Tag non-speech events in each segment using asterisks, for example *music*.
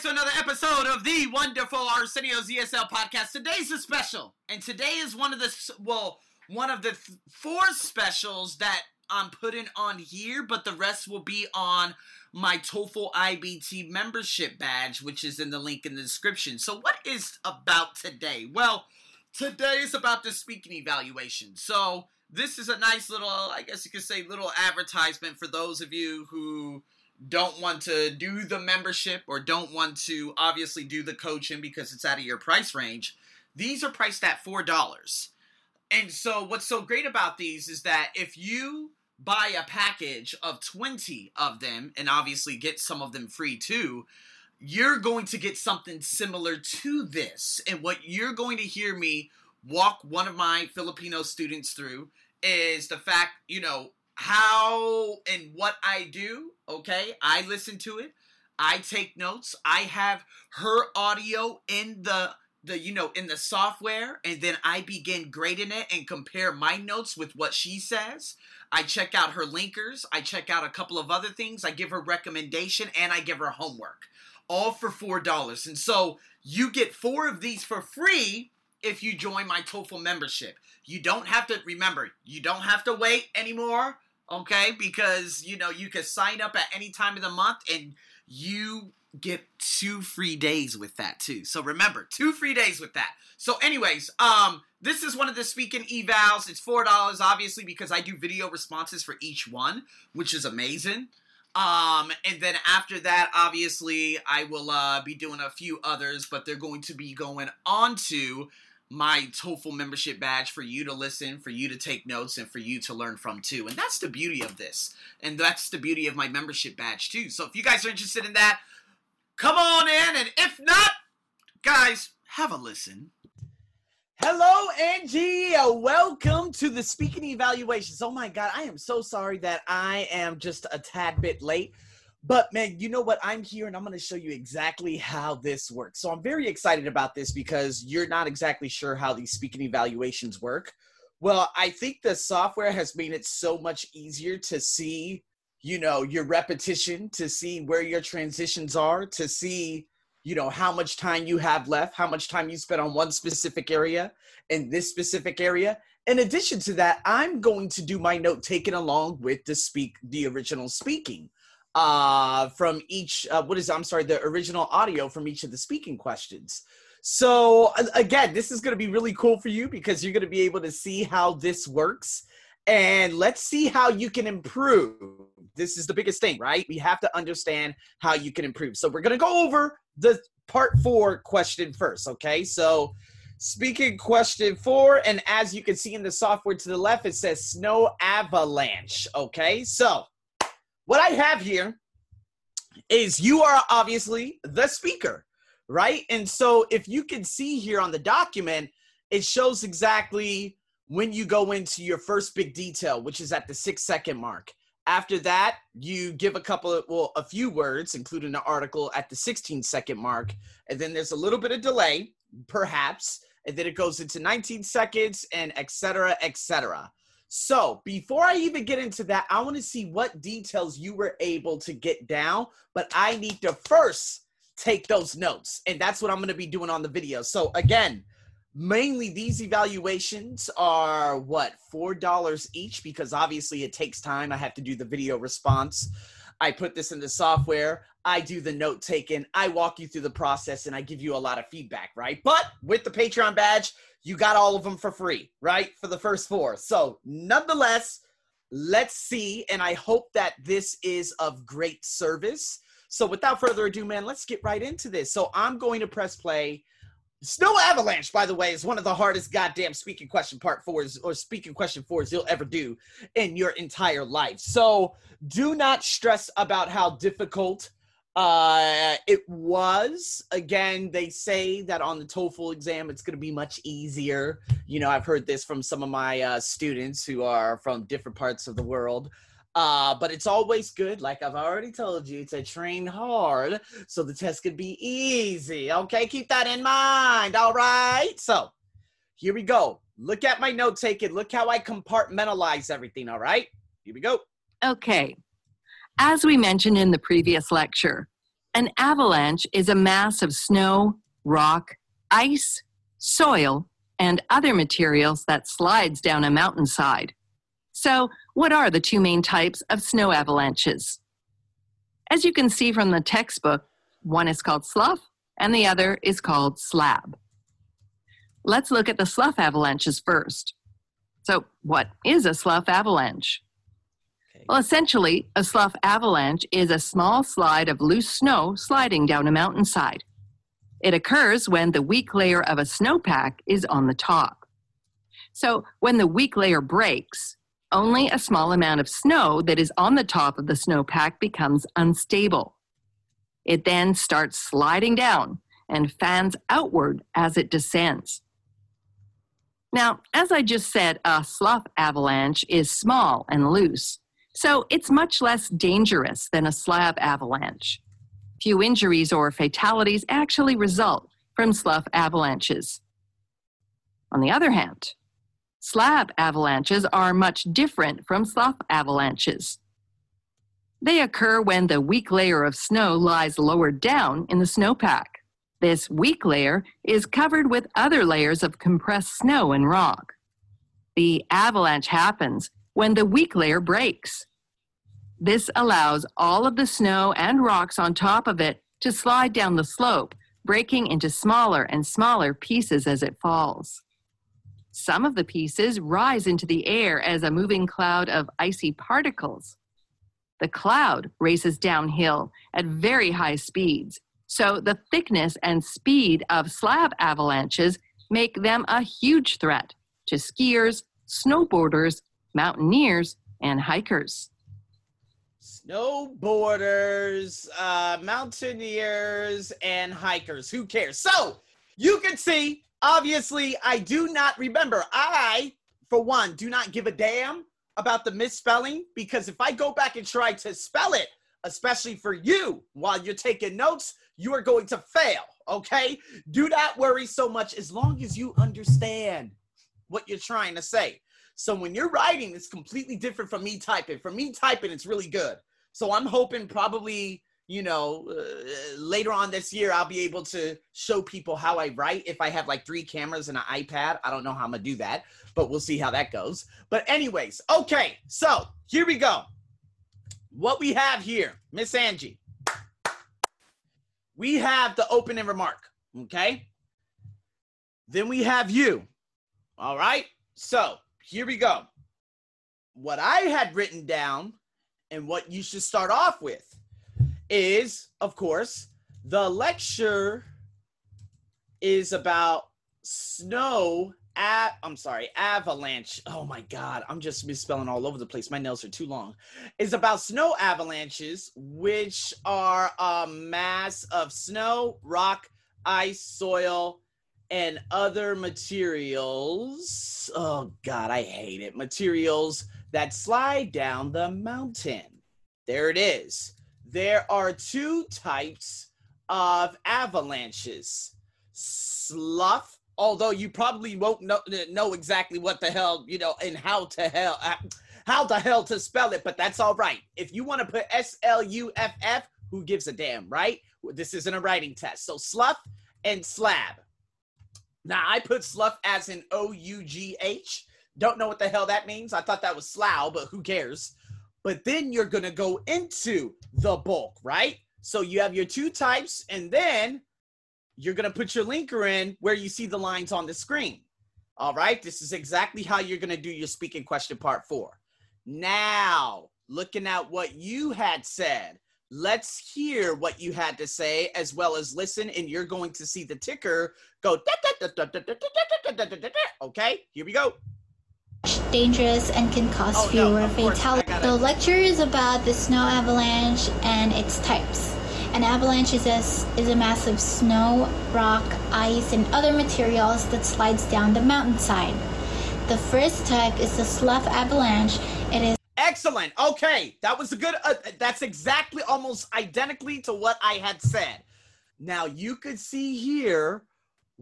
back to another episode of the wonderful Arsenio's ESL podcast. Today's a special, and today is one of the well, one of the th- four specials that I'm putting on here, but the rest will be on my TOEFL IBT membership badge, which is in the link in the description. So, what is about today? Well, today is about the speaking evaluation. So, this is a nice little, I guess you could say, little advertisement for those of you who don't want to do the membership or don't want to obviously do the coaching because it's out of your price range. These are priced at $4. And so, what's so great about these is that if you buy a package of 20 of them and obviously get some of them free too, you're going to get something similar to this. And what you're going to hear me walk one of my Filipino students through is the fact, you know, how and what I do. Okay, I listen to it. I take notes. I have her audio in the the you know in the software and then I begin grading it and compare my notes with what she says. I check out her linkers, I check out a couple of other things, I give her recommendation and I give her homework. All for $4. And so you get 4 of these for free if you join my TOEFL membership. You don't have to remember, you don't have to wait anymore, okay? Because you know, you can sign up at any time of the month and you get two free days with that too. So remember, two free days with that. So anyways, um this is one of the speaking evals. It's $4 obviously because I do video responses for each one, which is amazing. Um and then after that obviously I will uh be doing a few others, but they're going to be going on to my TOEFL membership badge for you to listen, for you to take notes, and for you to learn from too. And that's the beauty of this. And that's the beauty of my membership badge too. So if you guys are interested in that, come on in. And if not, guys, have a listen. Hello, Angie. Welcome to the speaking evaluations. Oh my God, I am so sorry that I am just a tad bit late. But man, you know what? I'm here and I'm going to show you exactly how this works. So I'm very excited about this because you're not exactly sure how these speaking evaluations work. Well, I think the software has made it so much easier to see, you know, your repetition, to see where your transitions are, to see, you know, how much time you have left, how much time you spent on one specific area in this specific area. In addition to that, I'm going to do my note taken along with the speak the original speaking uh, from each, uh, what is, I'm sorry, the original audio from each of the speaking questions. So again, this is going to be really cool for you because you're going to be able to see how this works. And let's see how you can improve. This is the biggest thing, right? We have to understand how you can improve. So we're going to go over the part four question first, okay? So speaking question four, and as you can see in the software to the left, it says snow avalanche, okay? So what I have here is you are obviously the speaker, right? And so if you can see here on the document, it shows exactly when you go into your first big detail, which is at the six second mark. After that, you give a couple of, well, a few words, including the article at the 16 second mark. And then there's a little bit of delay, perhaps. And then it goes into 19 seconds and et cetera, et cetera. So before I even get into that, I want to see what details you were able to get down, but I need to first take those notes. And that's what I'm going to be doing on the video. So again, mainly these evaluations are what, $4 each because obviously it takes time. I have to do the video response. I put this in the software. I do the note taking. I walk you through the process and I give you a lot of feedback, right? But with the Patreon badge, you got all of them for free, right? For the first four. So, nonetheless, let's see. And I hope that this is of great service. So, without further ado, man, let's get right into this. So, I'm going to press play. Snow Avalanche, by the way, is one of the hardest goddamn speaking question part fours or speaking question fours you'll ever do in your entire life. So do not stress about how difficult uh, it was again. They say that on the TOEFL exam, it's going to be much easier. You know, I've heard this from some of my uh, students who are from different parts of the world. Uh, but it's always good, like I've already told you, to train hard so the test could be easy. Okay, keep that in mind. All right. So here we go. Look at my note taking. Look how I compartmentalize everything. All right. Here we go. Okay. As we mentioned in the previous lecture, An avalanche is a mass of snow, rock, ice, soil, and other materials that slides down a mountainside. So, what are the two main types of snow avalanches? As you can see from the textbook, one is called slough and the other is called slab. Let's look at the slough avalanches first. So, what is a slough avalanche? Well, essentially, a slough avalanche is a small slide of loose snow sliding down a mountainside. It occurs when the weak layer of a snowpack is on the top. So, when the weak layer breaks, only a small amount of snow that is on the top of the snowpack becomes unstable. It then starts sliding down and fans outward as it descends. Now, as I just said, a slough avalanche is small and loose, so it's much less dangerous than a slab avalanche. Few injuries or fatalities actually result from slough avalanches. On the other hand, slab avalanches are much different from slough avalanches. They occur when the weak layer of snow lies lower down in the snowpack. This weak layer is covered with other layers of compressed snow and rock. The avalanche happens when the weak layer breaks. This allows all of the snow and rocks on top of it to slide down the slope, breaking into smaller and smaller pieces as it falls. Some of the pieces rise into the air as a moving cloud of icy particles. The cloud races downhill at very high speeds, so the thickness and speed of slab avalanches make them a huge threat to skiers, snowboarders, mountaineers, and hikers snowboarders, uh, mountaineers, and hikers. Who cares? So you can see, obviously, I do not remember. I, for one, do not give a damn about the misspelling because if I go back and try to spell it, especially for you while you're taking notes, you are going to fail. Okay? Do not worry so much as long as you understand what you're trying to say. So when you're writing, it's completely different from me typing. For me typing, it's really good. So I'm hoping probably, you know, uh, later on this year, I'll be able to show people how I write. If I have like three cameras and an iPad, I don't know how I'm to do that, but we'll see how that goes. But, anyways, okay, so here we go. What we have here, Miss Angie, we have the opening remark, okay? Then we have you, all right? So here we go. What I had written down and what you should start off with is, of course, the lecture is about snow at I'm sorry, avalanche. Oh my god, I'm just misspelling all over the place. My nails are too long. Is about snow avalanches, which are a mass of snow, rock, ice, soil, and other materials. Oh god, I hate it. Materials that slide down the mountain. There it is. There are two types of avalanches slough, although you probably won't know, know exactly what the hell, you know, and how to hell. Uh, how the hell to spell it, but that's all right. If you want to put S L U F F, who gives a damn, right? This isn't a writing test. So slough and slab. Now I put slough as an O U G H don't know what the hell that means. I thought that was slough, but who cares? But then you're to go into the bulk, right? So you have your two types, and then you're to put your linker in where you see the lines on the screen. All right, this is exactly how you're to do your speaking question part four. Now, looking at what you had said, let's hear what you had to say as well as listen, and you're going to see the ticker go. Okay, here we go dangerous and can cause oh, fewer no, fatalities. The lecture is about the snow avalanche and its types. An avalanche is a, is a mass of snow, rock, ice, and other materials that slides down the mountainside. The first type is the slough avalanche. It is excellent. Okay, that was a good. Uh, that's exactly almost identically to what I had said. Now you could see here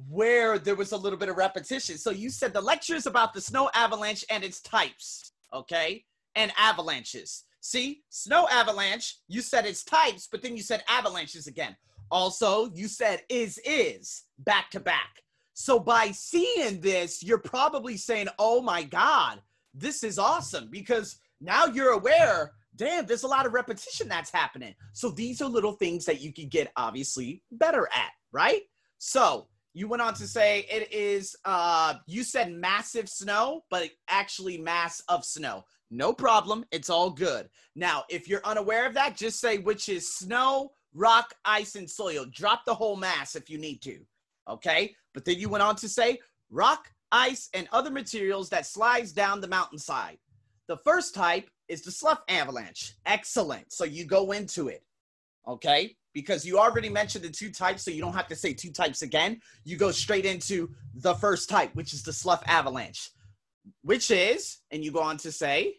where there was a little bit of repetition. So you said the lecture is about the snow avalanche and its types, okay? And avalanches. See, snow avalanche, you said it's types, but then you said avalanches again. Also, you said is is back to back. So by seeing this, you're probably saying, "Oh my god, this is awesome" because now you're aware, damn, there's a lot of repetition that's happening. So these are little things that you can get obviously better at, right? So, you went on to say it is uh you said massive snow, but actually mass of snow. No problem. It's all good. Now, if you're unaware of that, just say which is snow, rock, ice, and soil. Drop the whole mass if you need to. Okay. But then you went on to say rock, ice, and other materials that slides down the mountainside. The first type is the slough avalanche. Excellent. So you go into it. Okay. Because you already mentioned the two types, so you don't have to say two types again. You go straight into the first type, which is the slough avalanche which is, and you go on to say,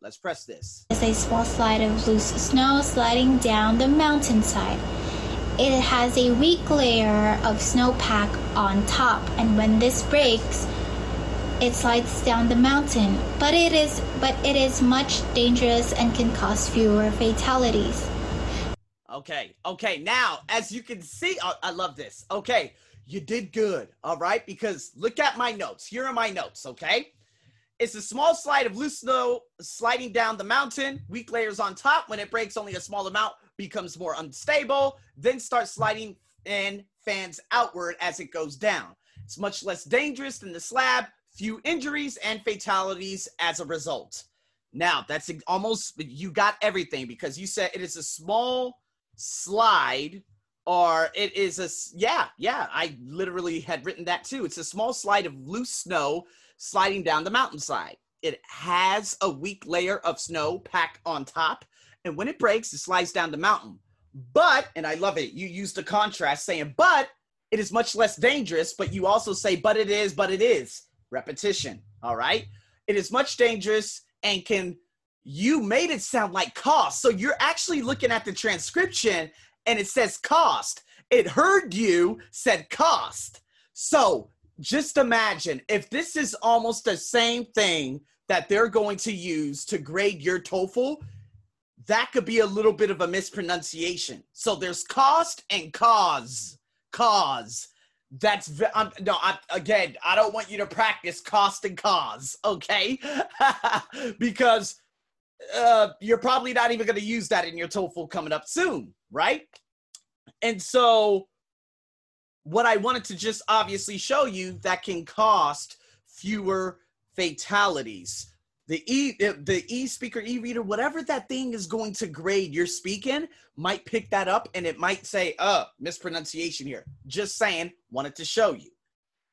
let's press this. It's a small slide of loose snow sliding down the mountainside. It has a weak layer of snowpack on top, and when this breaks, it slides down the mountain. But it is but it is much dangerous and can cause fewer fatalities. Okay, okay. Now, as you can see, oh, I love this. Okay, you did good. All right, because look at my notes. Here are my notes. Okay, it's a small slide of loose snow sliding down the mountain, weak layers on top. When it breaks, only a small amount becomes more unstable, then starts sliding and fans outward as it goes down. It's much less dangerous than the slab, few injuries and fatalities as a result. Now, that's almost, you got everything because you said it is a small slide or it is a, yeah, yeah, I literally had written that too. It's a small slide of loose snow sliding down the mountainside. It has a weak layer of snow packed on top, and when it breaks, it slides down the mountain. But, and I love it, you use the contrast saying, but it is much less dangerous, but you also say, but it is, but it is. Repetition, all right? It is much dangerous and can, you made it sound like cost. So you're actually looking at the transcription and it says cost. It heard you said cost. So just imagine if this is almost the same thing that they're going to use to grade your TOEFL, that could be a little bit of a mispronunciation. So there's cost and cause. Cause. That's I'm, no. I, again, I don't want you to practice cost and cause, okay? *laughs* because uh, you're probably not even going to use that in your TOEFL coming up soon, right? And so what I wanted to just obviously show you that can cost fewer fatalities. The e the e speaker e reader whatever that thing is going to grade you're speaking might pick that up and it might say uh mispronunciation here. Just saying, wanted to show you.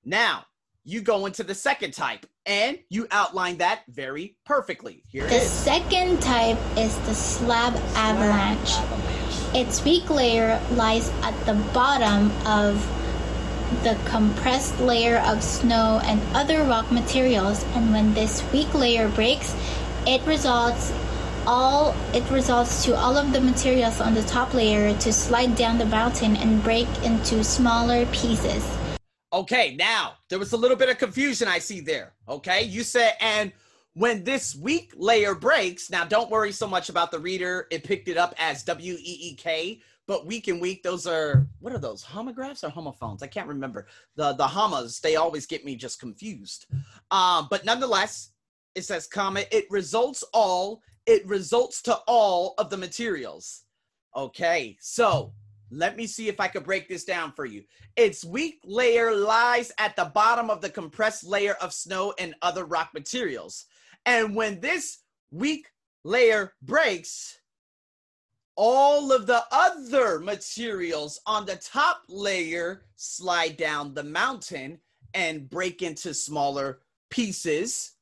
Now, you go into the second type and you outline that very perfectly. Here the second type is the slab, avalanche. Its weak layer lies at the bottom of the compressed layer of snow and other rock materials and when this weak layer breaks it results all it results to all of the materials on the top layer to slide down the mountain and break into smaller pieces. Okay now there was a little bit of confusion i see there okay? You said and when this weak layer breaks now don't worry so much about the reader it picked it up as w-e-e-k but week and week, those are what are those homographs or homophones? I can't remember. The the homos, they always get me just confused. Um, but nonetheless, it says comma, it results all, it results to all of the materials. Okay, so let me see if I could break this down for you. Its weak layer lies at the bottom of the compressed layer of snow and other rock materials. And when this weak layer breaks, all of the other materials on the top layer slide down the mountain and break into smaller pieces.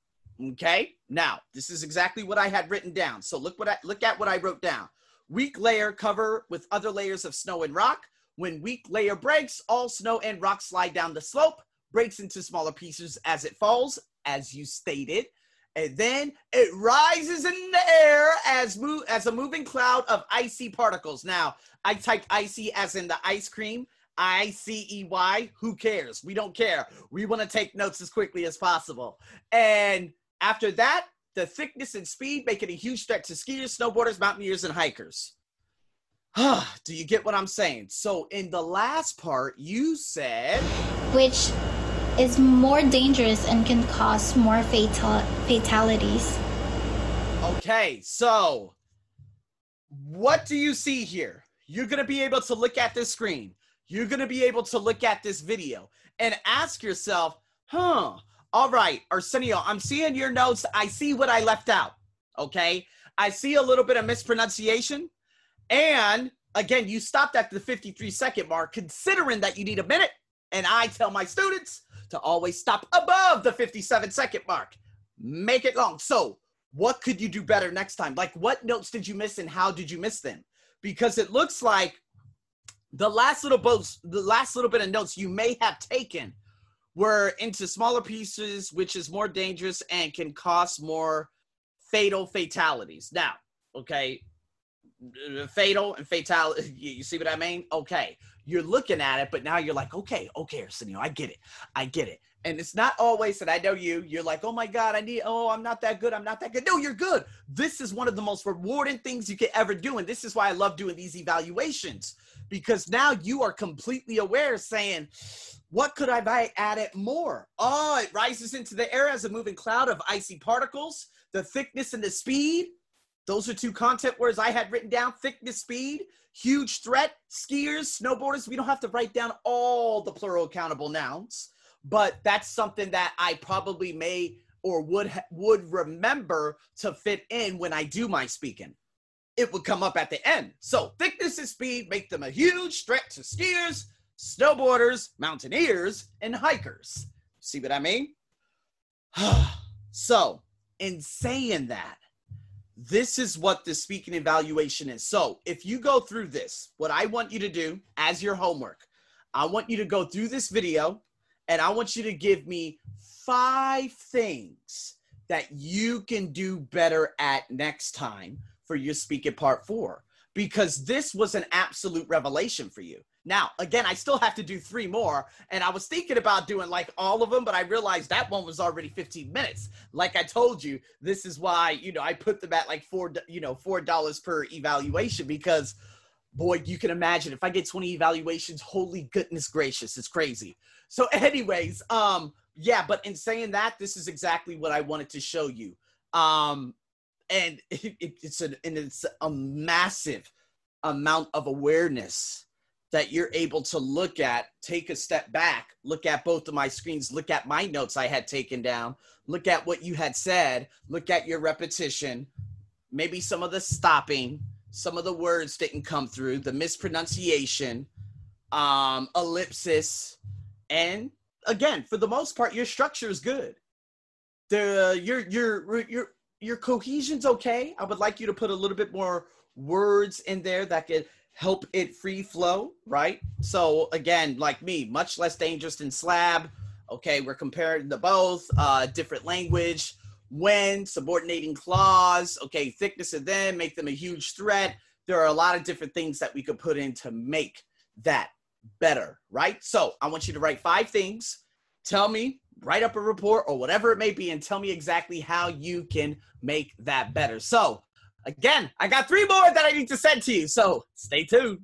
Okay. Now, this is exactly what I had written down. So look what I look at what I wrote down. Weak layer cover with other layers of snow and rock. When weak layer breaks, all snow and rock slide down the slope, breaks into smaller pieces as it falls, as you stated and then it rises in the air as as a moving cloud of icy particles. Now, I typed icy as in the ice cream, I C E Y. Who cares? We don't care. We want to take notes as quickly as possible. And after that, the thickness and speed make it a huge threat to skiers, snowboarders, mountaineers, and hikers. *sighs* Do you get what I'm saying? So in the last part, you said which is more dangerous and can cause more fatal fatalities. Okay, so what do you see here? You're going to be able to look at this screen. You're going to be able to look at this video and ask yourself, huh, all right, Arsenio, I'm seeing your notes. I see what I left out. Okay. I see a little bit of mispronunciation. And again, you stopped at the 53 second mark, considering that you need a minute. And I tell my students to always stop above the 57 second mark. Make it long. So, what could you do better next time? Like, what notes did you miss and how did you miss them? Because it looks like the last little boats, the last little bit of notes you may have taken were into smaller pieces, which is more dangerous and can cause more fatal fatalities. Now, okay, uh, fatal and fatality. *laughs* You see what I mean? Okay, you're looking at it, but now you're like, okay, okay, Arsenio, I get it, I get it. And it's not always that I know you. You're like, oh my God, I need, oh, I'm not that good. I'm not that good. No, you're good. This is one of the most rewarding things you can ever do. And this is why I love doing these evaluations because now you are completely aware saying, what could I have it more? Oh, it rises into the air as a moving cloud of icy particles, the thickness and the speed. Those are two content words I had written down thickness, speed, huge threat, skiers, snowboarders. We don't have to write down all the plural countable nouns, but that's something that I probably may or would would remember to fit in when I do my speaking it would come up at the end. So thickness and speed make them a huge threat to skiers, snowboarders, mountaineers, and hikers. See what I mean? *sighs* so, in saying that, this is what the speaking evaluation is. So, if you go through this, what I want you to do as your homework, I want you to go through this video and I want you to give me five things that you can do better at next time for your speaking part four because this was an absolute revelation for you. Now, again, I still have to do three more, and I was thinking about doing like all of them, but I realized that one was already 15 minutes. Like I told you, this is why you know I put them at like four, you know, four dollars per evaluation because, boy, you can imagine if I get 20 evaluations, holy goodness gracious, it's crazy. So, *laughs* anyways, um, yeah, but in saying that, this is exactly what I wanted to show you. Um, and it, *laughs* it, it's a and it's a massive amount of awareness that you're able to look at take a step back look at both of my screens look at my notes i had taken down look at what you had said look at your repetition maybe some of the stopping some of the words didn't come through the mispronunciation um ellipsis and again for the most part your structure is good the your your your your cohesion's okay. I would like you to put a little bit more words in there that could help it free flow, right? So again, like me, much less dangerous than slab. Okay, we're comparing the both, uh, different language. When subordinating clause, okay, thickness of them make them a huge threat. There are a lot of different things that we could put in to make that better, right? So I want you to write five things. Tell me write up a report or whatever it may be and tell me exactly how you can make that better. So, again, I got three more that I need to send to you. So, stay tuned.